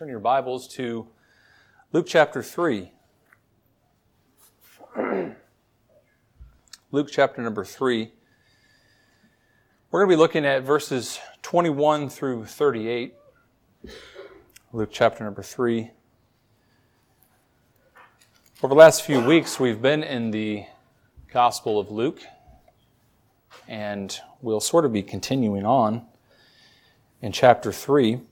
turn your Bibles to Luke chapter 3. Luke chapter number 3. We're going to be looking at verses 21 through 38. Luke chapter number 3. Over the last few weeks, we've been in the Gospel of Luke, and we'll sort of be continuing on in chapter 3.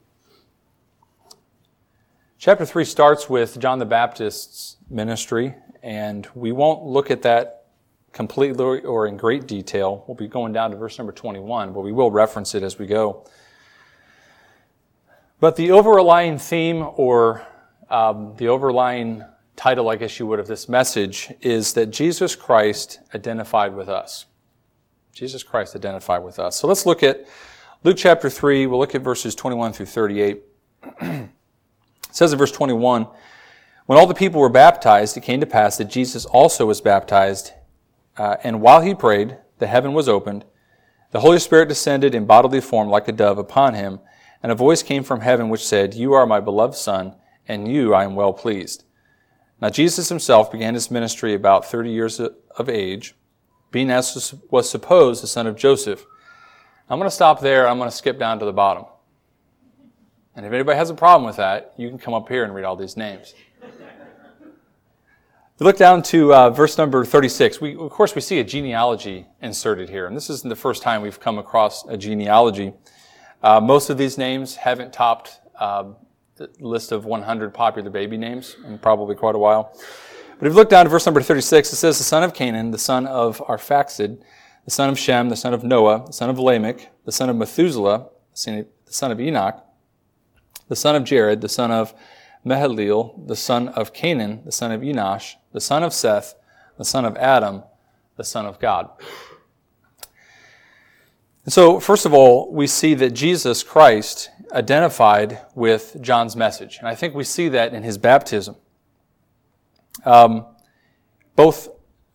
Chapter 3 starts with John the Baptist's ministry, and we won't look at that completely or in great detail. We'll be going down to verse number 21, but we will reference it as we go. But the overlying theme or um, the overlying title, I guess you would, of this message is that Jesus Christ identified with us. Jesus Christ identified with us. So let's look at Luke chapter 3. We'll look at verses 21 through 38. Says in verse 21, When all the people were baptized, it came to pass that Jesus also was baptized. Uh, and while he prayed, the heaven was opened. The Holy Spirit descended in bodily form like a dove upon him. And a voice came from heaven which said, You are my beloved Son, and you I am well pleased. Now Jesus himself began his ministry about 30 years of age, being as was supposed the son of Joseph. I'm going to stop there. I'm going to skip down to the bottom. And if anybody has a problem with that, you can come up here and read all these names. We look down to uh, verse number 36. We, of course, we see a genealogy inserted here, and this isn't the first time we've come across a genealogy. Uh, most of these names haven't topped uh, the list of 100 popular baby names in probably quite a while. But if you look down to verse number 36, it says, The son of Cainan, the son of Arphaxad, the son of Shem, the son of Noah, the son of Lamech, the son of Methuselah, the son of Enoch, the son of Jared, the son of Mahalalel, the son of Cainan, the son of Enosh, the son of Seth, the son of Adam, the son of God. And so, first of all, we see that Jesus Christ identified with John's message. And I think we see that in his baptism. Um, both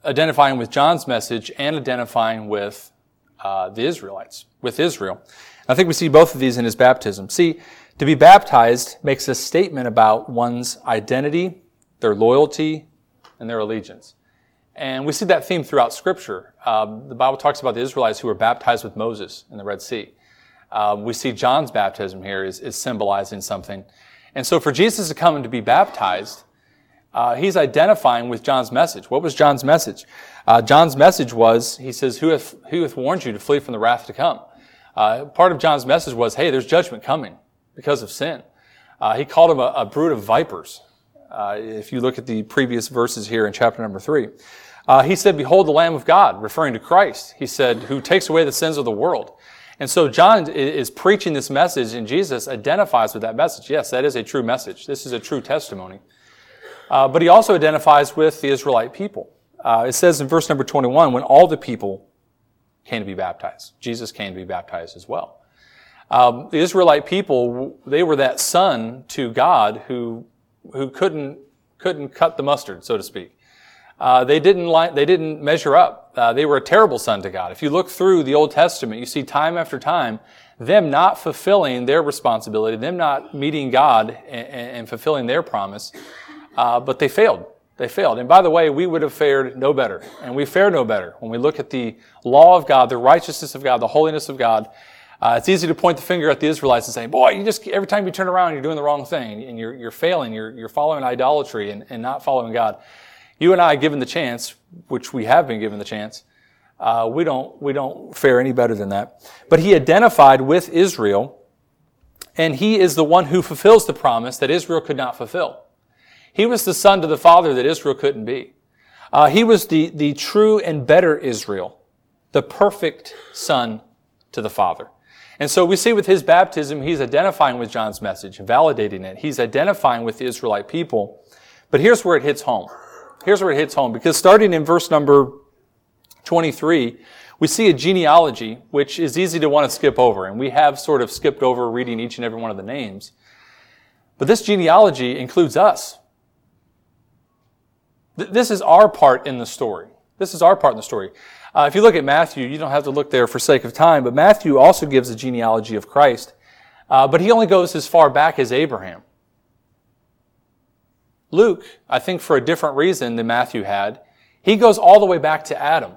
identifying with John's message and identifying with uh, the Israelites, with Israel. I think we see both of these in his baptism. See, to be baptized makes a statement about one's identity, their loyalty, and their allegiance. And we see that theme throughout Scripture. Um, the Bible talks about the Israelites who were baptized with Moses in the Red Sea. Um, we see John's baptism here is, is, symbolizing something. And so for Jesus to come and to be baptized, uh, he's identifying with John's message. What was John's message? Uh, John's message was, he says, who hath, who hath warned you to flee from the wrath to come? Uh, part of John's message was, hey, there's judgment coming because of sin. Uh, he called them a, a brood of vipers. Uh, if you look at the previous verses here in chapter number three, uh, he said, "Behold, the Lamb of God," referring to Christ. He said, "Who takes away the sins of the world." And so John is preaching this message, and Jesus identifies with that message. Yes, that is a true message. This is a true testimony. Uh, but he also identifies with the Israelite people. Uh, it says in verse number 21, when all the people came to be baptized, Jesus came to be baptized as well. Um, the Israelite people, they were that son to God who, who couldn't, couldn't cut the mustard, so to speak. Uh, they didn't like, they didn't measure up. Uh, they were a terrible son to God. If you look through the Old Testament, you see time after time them not fulfilling their responsibility, them not meeting God and, and fulfilling their promise, uh, but they failed. They failed. And by the way, we would have fared no better. And we fare no better when we look at the law of God, the righteousness of God, the holiness of God, uh, it's easy to point the finger at the Israelites and say, boy, you just, every time you turn around, you're doing the wrong thing and you're, you're failing. You're, you're following idolatry and, and not following God. You and I, given the chance, which we have been given the chance, uh, we don't, we don't fare any better than that. But he identified with Israel and he is the one who fulfills the promise that Israel could not fulfill. He was the son to the father that Israel couldn't be. Uh, he was the, the true and better Israel, the perfect son to the father. And so we see with his baptism, he's identifying with John's message, validating it. He's identifying with the Israelite people. But here's where it hits home. Here's where it hits home. Because starting in verse number 23, we see a genealogy, which is easy to want to skip over. And we have sort of skipped over reading each and every one of the names. But this genealogy includes us. This is our part in the story. This is our part in the story. Uh, if you look at Matthew, you don't have to look there for sake of time, but Matthew also gives a genealogy of Christ. Uh, but he only goes as far back as Abraham. Luke, I think for a different reason than Matthew had, he goes all the way back to Adam.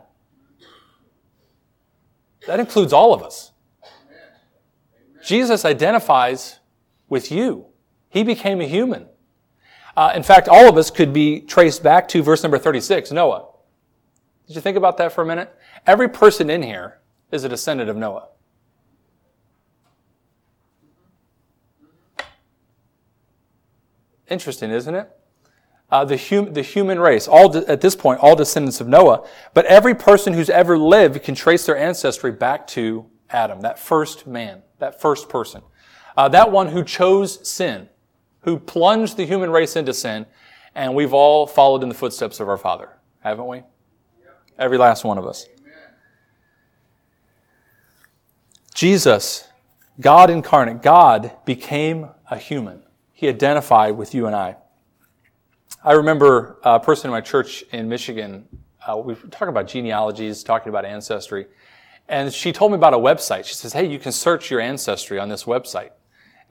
That includes all of us. Jesus identifies with you. He became a human. Uh, in fact, all of us could be traced back to verse number 36, Noah. Did you think about that for a minute? Every person in here is a descendant of Noah. Interesting, isn't it? Uh, the, hum- the human race, all de- at this point, all descendants of Noah. But every person who's ever lived can trace their ancestry back to Adam, that first man, that first person. Uh, that one who chose sin, who plunged the human race into sin, and we've all followed in the footsteps of our Father, haven't we? Every last one of us. Jesus, God incarnate, God became a human. He identified with you and I. I remember a person in my church in Michigan, uh, we were talking about genealogies, talking about ancestry, and she told me about a website. She says, hey, you can search your ancestry on this website.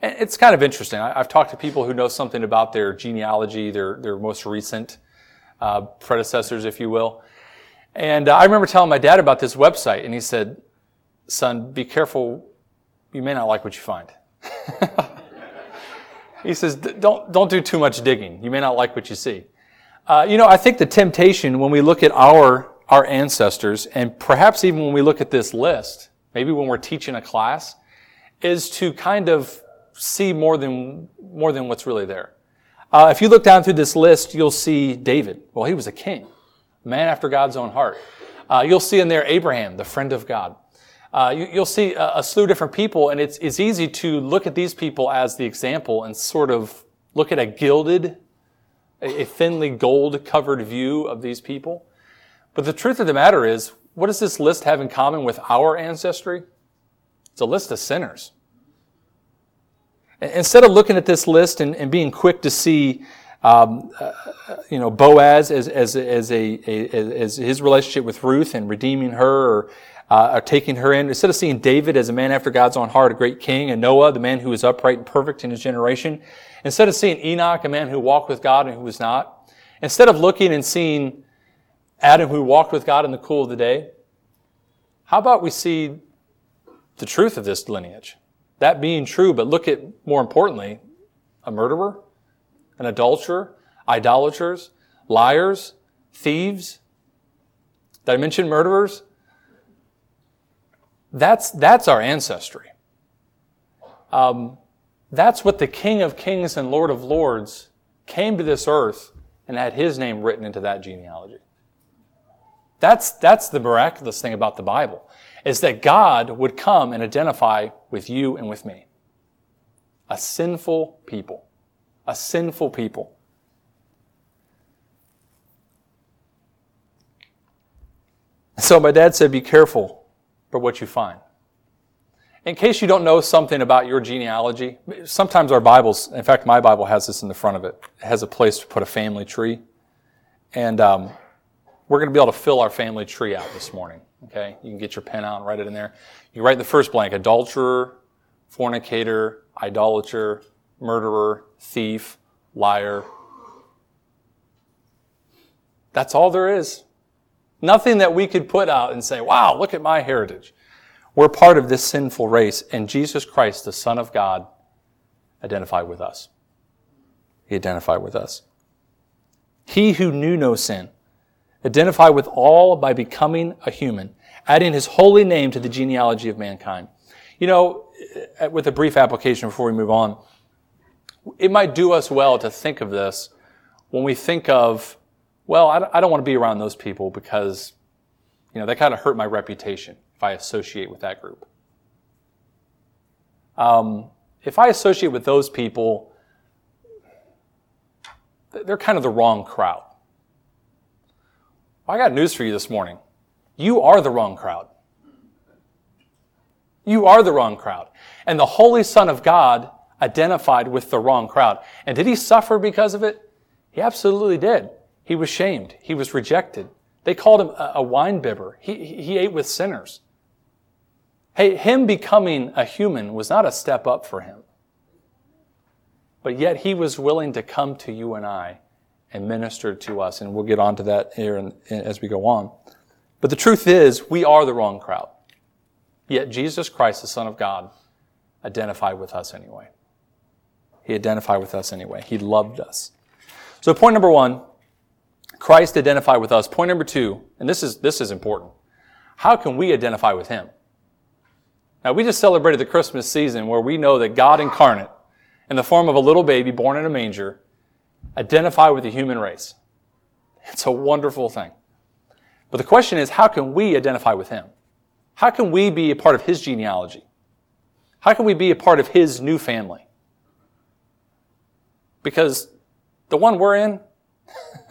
And it's kind of interesting. I, have talked to people who know something about their genealogy, their, their most recent uh, predecessors, if you will. And uh, I remember telling my dad about this website, and he said, Son, be careful. You may not like what you find. he says, don't, don't do too much digging. You may not like what you see. Uh, you know, I think the temptation when we look at our, our ancestors, and perhaps even when we look at this list, maybe when we're teaching a class, is to kind of see more than, more than what's really there. Uh, if you look down through this list, you'll see David. Well, he was a king man after God's own heart. Uh, you'll see in there Abraham, the friend of God. Uh, you, will see a, a, slew of different people, and it's, it's easy to look at these people as the example and sort of look at a gilded, a, a thinly gold covered view of these people. But the truth of the matter is, what does this list have in common with our ancestry? It's a list of sinners. Instead of looking at this list and, and being quick to see um, uh, you know, Boaz as, as, as, a, a, as his relationship with Ruth and redeeming her or, uh, or taking her in. Instead of seeing David as a man after God's own heart, a great king, and Noah, the man who was upright and perfect in his generation, instead of seeing Enoch, a man who walked with God and who was not, instead of looking and seeing Adam who walked with God in the cool of the day, how about we see the truth of this lineage? That being true, but look at, more importantly, a murderer, an adulterer, idolaters, liars, thieves. Did I mention murderers? That's, that's our ancestry. Um, that's what the King of Kings and Lord of Lords came to this earth and had his name written into that genealogy. That's, that's the miraculous thing about the Bible, is that God would come and identify with you and with me. A sinful people a sinful people. So my dad said, be careful for what you find. In case you don't know something about your genealogy, sometimes our Bibles, in fact, my Bible has this in the front of it, it has a place to put a family tree. And um, we're going to be able to fill our family tree out this morning. Okay? You can get your pen out and write it in there. You write the first blank adulterer, fornicator, idolater, murderer, thief, liar. That's all there is. Nothing that we could put out and say, wow, look at my heritage. We're part of this sinful race, and Jesus Christ, the Son of God, identified with us. He identified with us. He who knew no sin identified with all by becoming a human, adding his holy name to the genealogy of mankind. You know, with a brief application before we move on, it might do us well to think of this when we think of, well, I don't want to be around those people because, you know, they kind of hurt my reputation if I associate with that group. Um, if I associate with those people, they're kind of the wrong crowd. Well, I got news for you this morning. You are the wrong crowd. You are the wrong crowd. And the Holy Son of God identified with the wrong crowd. And did he suffer because of it? He absolutely did. He was shamed. He was rejected. They called him a, wine bibber. He, he ate with sinners. Hey, him becoming a human was not a step up for him. But yet he was willing to come to you and I and minister to us. And we'll get on to that here as we go on. But the truth is, we are the wrong crowd. Yet Jesus Christ, the Son of God, identified with us anyway. He identified with us anyway. He loved us. So point number one, Christ identified with us. Point number two, and this is, this is important. How can we identify with Him? Now, we just celebrated the Christmas season where we know that God incarnate, in the form of a little baby born in a manger, identified with the human race. It's a wonderful thing. But the question is, how can we identify with Him? How can we be a part of His genealogy? How can we be a part of His new family? Because the one we're in,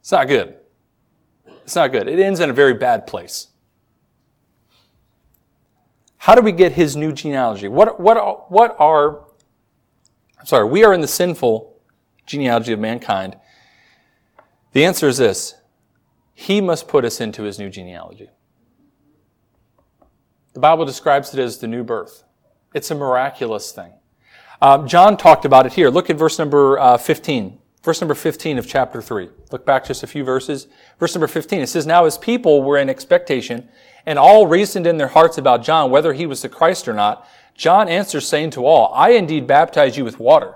it's not good. It's not good. It ends in a very bad place. How do we get his new genealogy? What, what, what are, I'm sorry, we are in the sinful genealogy of mankind. The answer is this He must put us into his new genealogy. The Bible describes it as the new birth. It's a miraculous thing. Um, John talked about it here. Look at verse number uh, 15. Verse number 15 of chapter 3. Look back just a few verses. Verse number 15. It says, Now his people were in expectation, and all reasoned in their hearts about John, whether he was the Christ or not. John answers, saying to all, I indeed baptize you with water.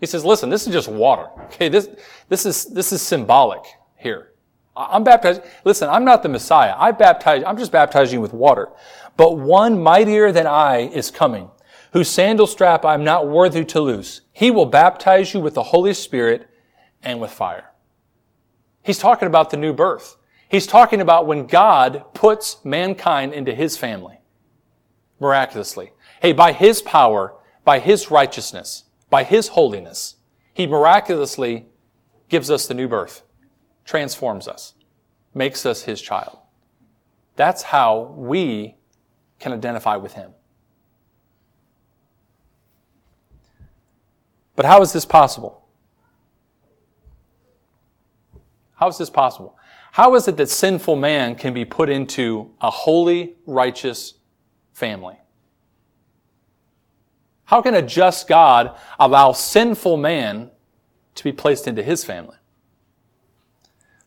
He says, listen, this is just water. Okay, this, this is, this is symbolic here. I'm baptized. Listen, I'm not the Messiah. I baptize, I'm just baptizing you with water. But one mightier than I is coming, whose sandal strap I'm not worthy to loose. He will baptize you with the Holy Spirit and with fire. He's talking about the new birth. He's talking about when God puts mankind into his family miraculously. Hey, by his power, by his righteousness, by his holiness, he miraculously gives us the new birth, transforms us, makes us his child. That's how we can identify with him. But how is this possible? How is this possible? How is it that sinful man can be put into a holy, righteous family? How can a just God allow sinful man to be placed into his family?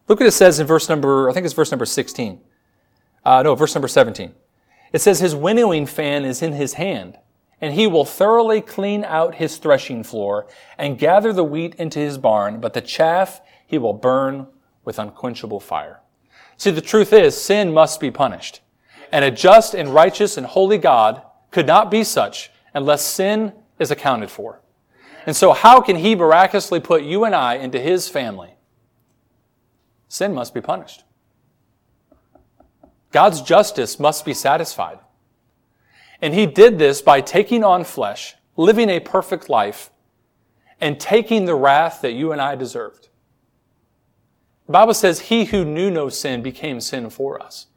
Look what it says in verse number, I think it's verse number 16. Uh, no, verse number 17. It says, His winnowing fan is in his hand, and he will thoroughly clean out his threshing floor and gather the wheat into his barn, but the chaff he will burn with unquenchable fire. See, the truth is, sin must be punished. And a just and righteous and holy God could not be such unless sin is accounted for. And so how can he miraculously put you and I into his family? Sin must be punished. God's justice must be satisfied. And he did this by taking on flesh, living a perfect life, and taking the wrath that you and I deserved. The Bible says, He who knew no sin became sin for us.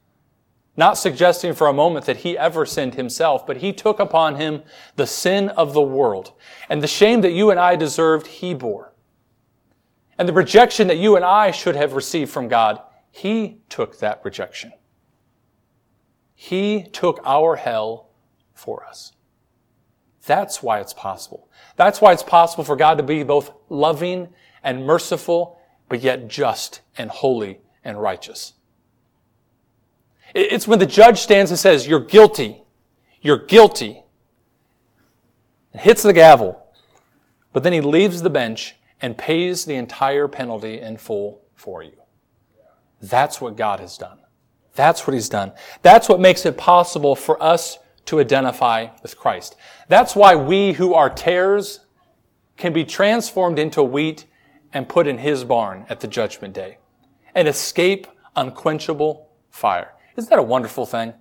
Not suggesting for a moment that he ever sinned himself, but he took upon him the sin of the world. And the shame that you and I deserved, he bore. And the rejection that you and I should have received from God, he took that rejection. He took our hell for us. That's why it's possible. That's why it's possible for God to be both loving and merciful but yet just and holy and righteous. It's when the judge stands and says, You're guilty. You're guilty. And hits the gavel. But then he leaves the bench and pays the entire penalty in full for you. That's what God has done. That's what he's done. That's what makes it possible for us to identify with Christ. That's why we who are tares can be transformed into wheat and put in his barn at the judgment day and escape unquenchable fire. Isn't that a wonderful thing?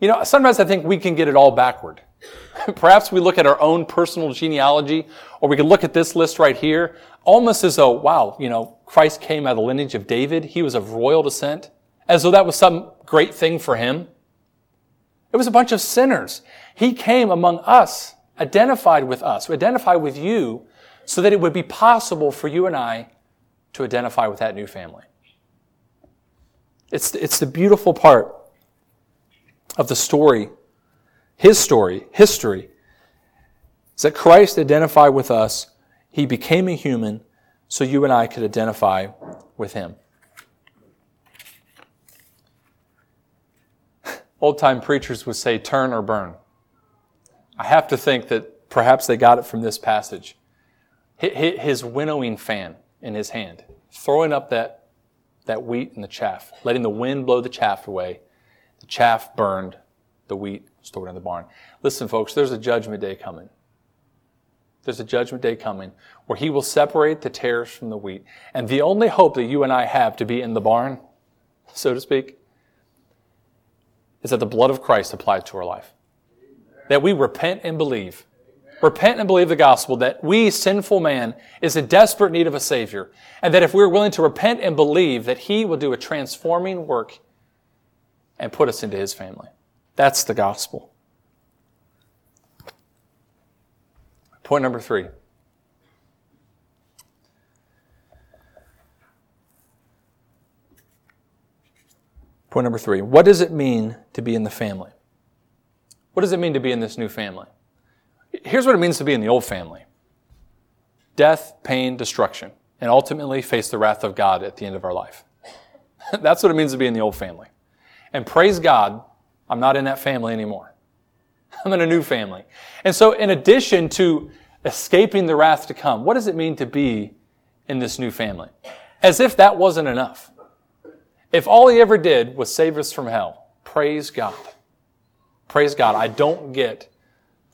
You know, sometimes I think we can get it all backward. Perhaps we look at our own personal genealogy, or we can look at this list right here, almost as though, wow, you know, Christ came out of the lineage of David. He was of royal descent, as though that was some great thing for him. It was a bunch of sinners. He came among us, identified with us, identified with you, so that it would be possible for you and I to identify with that new family. It's, it's the beautiful part of the story, his story, history, is that Christ identified with us. He became a human so you and I could identify with him. Old time preachers would say, turn or burn. I have to think that perhaps they got it from this passage. His winnowing fan in his hand, throwing up that, that wheat and the chaff, letting the wind blow the chaff away. The chaff burned, the wheat stored in the barn. Listen, folks, there's a judgment day coming. There's a judgment day coming where he will separate the tares from the wheat. And the only hope that you and I have to be in the barn, so to speak, is that the blood of Christ applied to our life. That we repent and believe. Repent and believe the gospel that we, sinful man, is in desperate need of a Savior. And that if we're willing to repent and believe that He will do a transforming work and put us into His family. That's the gospel. Point number three. Point number three. What does it mean to be in the family? What does it mean to be in this new family? Here's what it means to be in the old family death, pain, destruction, and ultimately face the wrath of God at the end of our life. That's what it means to be in the old family. And praise God, I'm not in that family anymore. I'm in a new family. And so, in addition to escaping the wrath to come, what does it mean to be in this new family? As if that wasn't enough. If all he ever did was save us from hell, praise God. Praise God. I don't get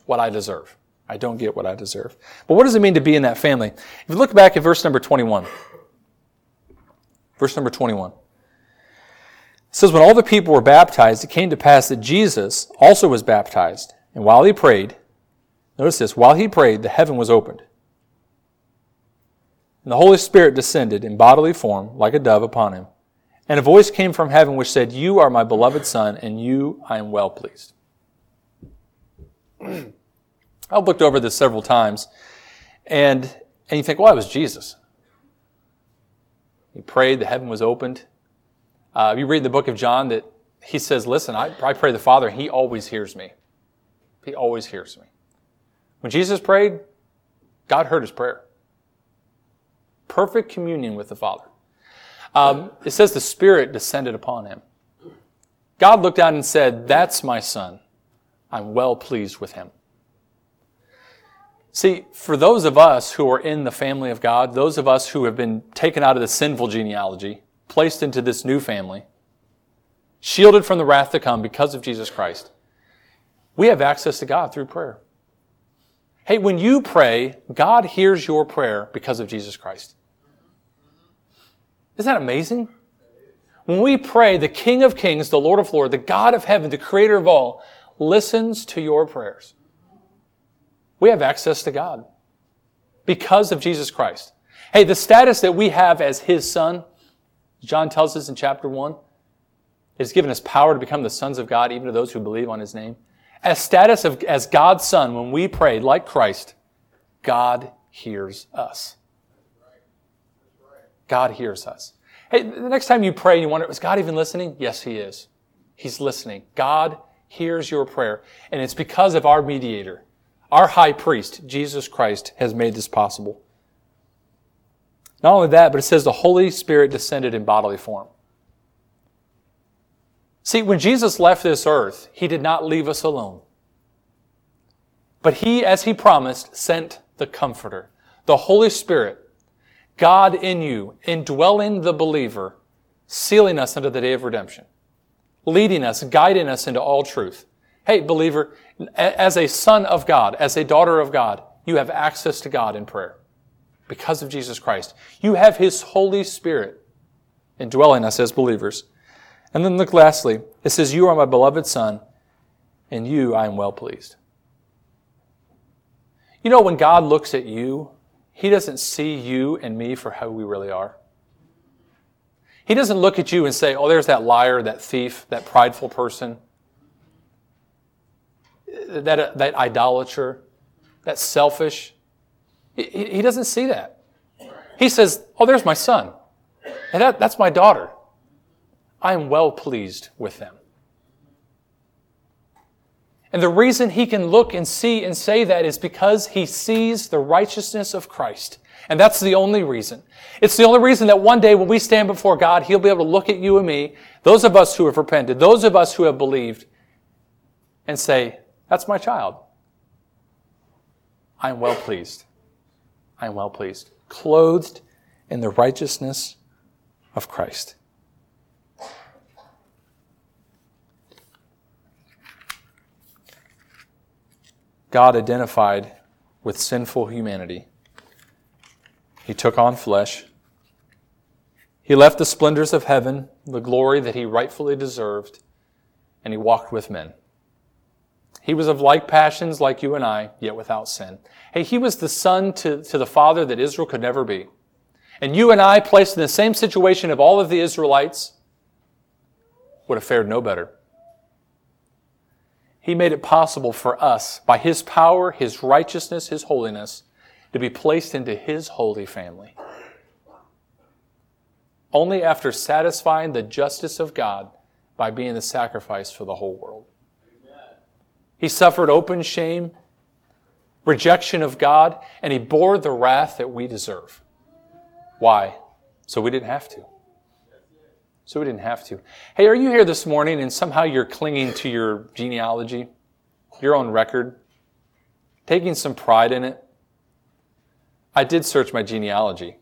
what I deserve. I don't get what I deserve. But what does it mean to be in that family? If you look back at verse number 21, verse number 21, it says, When all the people were baptized, it came to pass that Jesus also was baptized. And while he prayed, notice this, while he prayed, the heaven was opened. And the Holy Spirit descended in bodily form like a dove upon him. And a voice came from heaven which said, You are my beloved Son, and you I am well pleased. I've looked over this several times, and, and you think, well, it was Jesus. He prayed, the heaven was opened. Uh, you read in the book of John that he says, Listen, I, I pray the Father, and he always hears me. He always hears me. When Jesus prayed, God heard his prayer. Perfect communion with the Father. Um, it says the Spirit descended upon him. God looked down and said, That's my son. I'm well pleased with him. See, for those of us who are in the family of God, those of us who have been taken out of the sinful genealogy, placed into this new family, shielded from the wrath to come because of Jesus Christ, we have access to God through prayer. Hey, when you pray, God hears your prayer because of Jesus Christ. Isn't that amazing? When we pray, the King of Kings, the Lord of Lords, the God of heaven, the creator of all, listens to your prayers. We have access to God because of Jesus Christ. Hey, the status that we have as His Son, John tells us in chapter 1, has given us power to become the sons of God, even to those who believe on His name. As status of, as God's Son, when we pray like Christ, God hears us. God hears us. Hey, the next time you pray and you wonder, is God even listening? Yes, He is. He's listening. God hears your prayer. And it's because of our mediator, our high priest, Jesus Christ, has made this possible. Not only that, but it says the Holy Spirit descended in bodily form. See, when Jesus left this earth, he did not leave us alone. But he, as he promised, sent the Comforter, the Holy Spirit, God in you, indwelling the believer, sealing us unto the day of redemption, leading us, guiding us into all truth. Hey, believer, as a son of God, as a daughter of God, you have access to God in prayer because of Jesus Christ. You have His Holy Spirit indwelling us as believers. And then look lastly, it says, You are my beloved Son, and you I am well pleased. You know, when God looks at you, He doesn't see you and me for how we really are. He doesn't look at you and say, Oh, there's that liar, that thief, that prideful person, that, uh, that idolater, that selfish. He, he doesn't see that. He says, Oh, there's my son. And that, that's my daughter. I am well pleased with them. And the reason he can look and see and say that is because he sees the righteousness of Christ. And that's the only reason. It's the only reason that one day when we stand before God, he'll be able to look at you and me, those of us who have repented, those of us who have believed, and say, that's my child. I am well pleased. I am well pleased. Clothed in the righteousness of Christ. God identified with sinful humanity. He took on flesh. He left the splendors of heaven, the glory that he rightfully deserved, and he walked with men. He was of like passions like you and I, yet without sin. Hey, he was the son to, to the father that Israel could never be. And you and I, placed in the same situation of all of the Israelites, would have fared no better. He made it possible for us, by His power, His righteousness, His holiness, to be placed into His holy family. Only after satisfying the justice of God by being the sacrifice for the whole world. He suffered open shame, rejection of God, and He bore the wrath that we deserve. Why? So we didn't have to. So we didn't have to. Hey, are you here this morning and somehow you're clinging to your genealogy, your own record, taking some pride in it? I did search my genealogy. It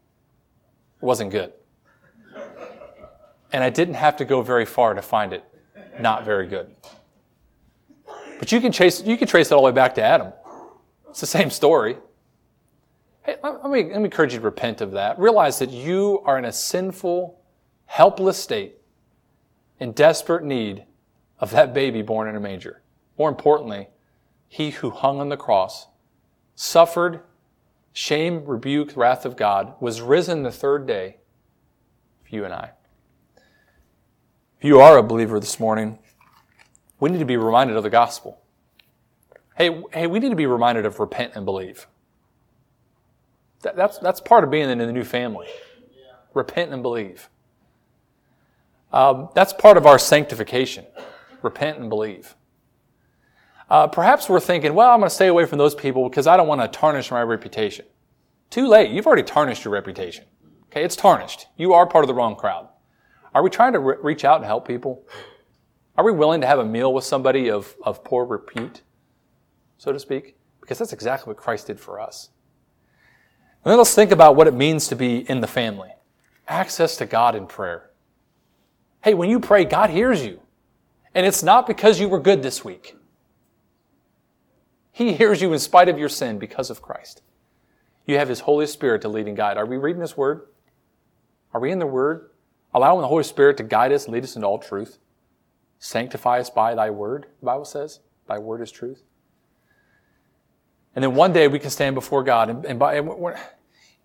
wasn't good. And I didn't have to go very far to find it not very good. But you can chase you can trace it all the way back to Adam. It's the same story. Hey, let me, let me encourage you to repent of that. Realize that you are in a sinful, helpless state in desperate need of that baby born in a manger. More importantly, he who hung on the cross, suffered shame, rebuke, wrath of God, was risen the third day for you and I. If you are a believer this morning, we need to be reminded of the gospel. Hey, hey, we need to be reminded of repent and believe. That, that's, that's part of being in the new family. Repent and believe. Um, that's part of our sanctification. Repent and believe. Uh, perhaps we're thinking, well, I'm going to stay away from those people because I don't want to tarnish my reputation. Too late. You've already tarnished your reputation. Okay, it's tarnished. You are part of the wrong crowd. Are we trying to re- reach out and help people? Are we willing to have a meal with somebody of, of poor repute, so to speak? Because that's exactly what Christ did for us. And then let's think about what it means to be in the family. Access to God in prayer. Hey, when you pray, God hears you. And it's not because you were good this week. He hears you in spite of your sin because of Christ. You have His Holy Spirit to lead and guide. Are we reading His Word? Are we in the Word? Allowing the Holy Spirit to guide us lead us into all truth. Sanctify us by Thy Word, the Bible says. Thy Word is truth. And then one day we can stand before God and, and by, and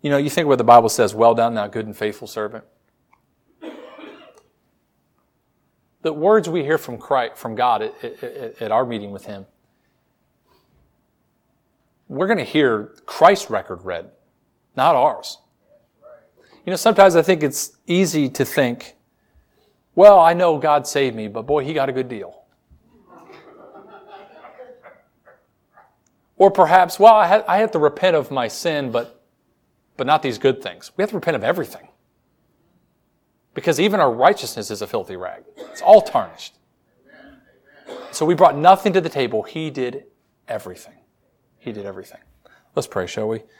you know, you think what the Bible says, well done, thou good and faithful servant. The words we hear from Christ, from God at, at, at our meeting with Him, we're going to hear Christ's record read, not ours. You know, sometimes I think it's easy to think, well, I know God saved me, but boy, He got a good deal. or perhaps, well, I had, I had to repent of my sin, but, but not these good things. We have to repent of everything. Because even our righteousness is a filthy rag. It's all tarnished. So we brought nothing to the table. He did everything. He did everything. Let's pray, shall we?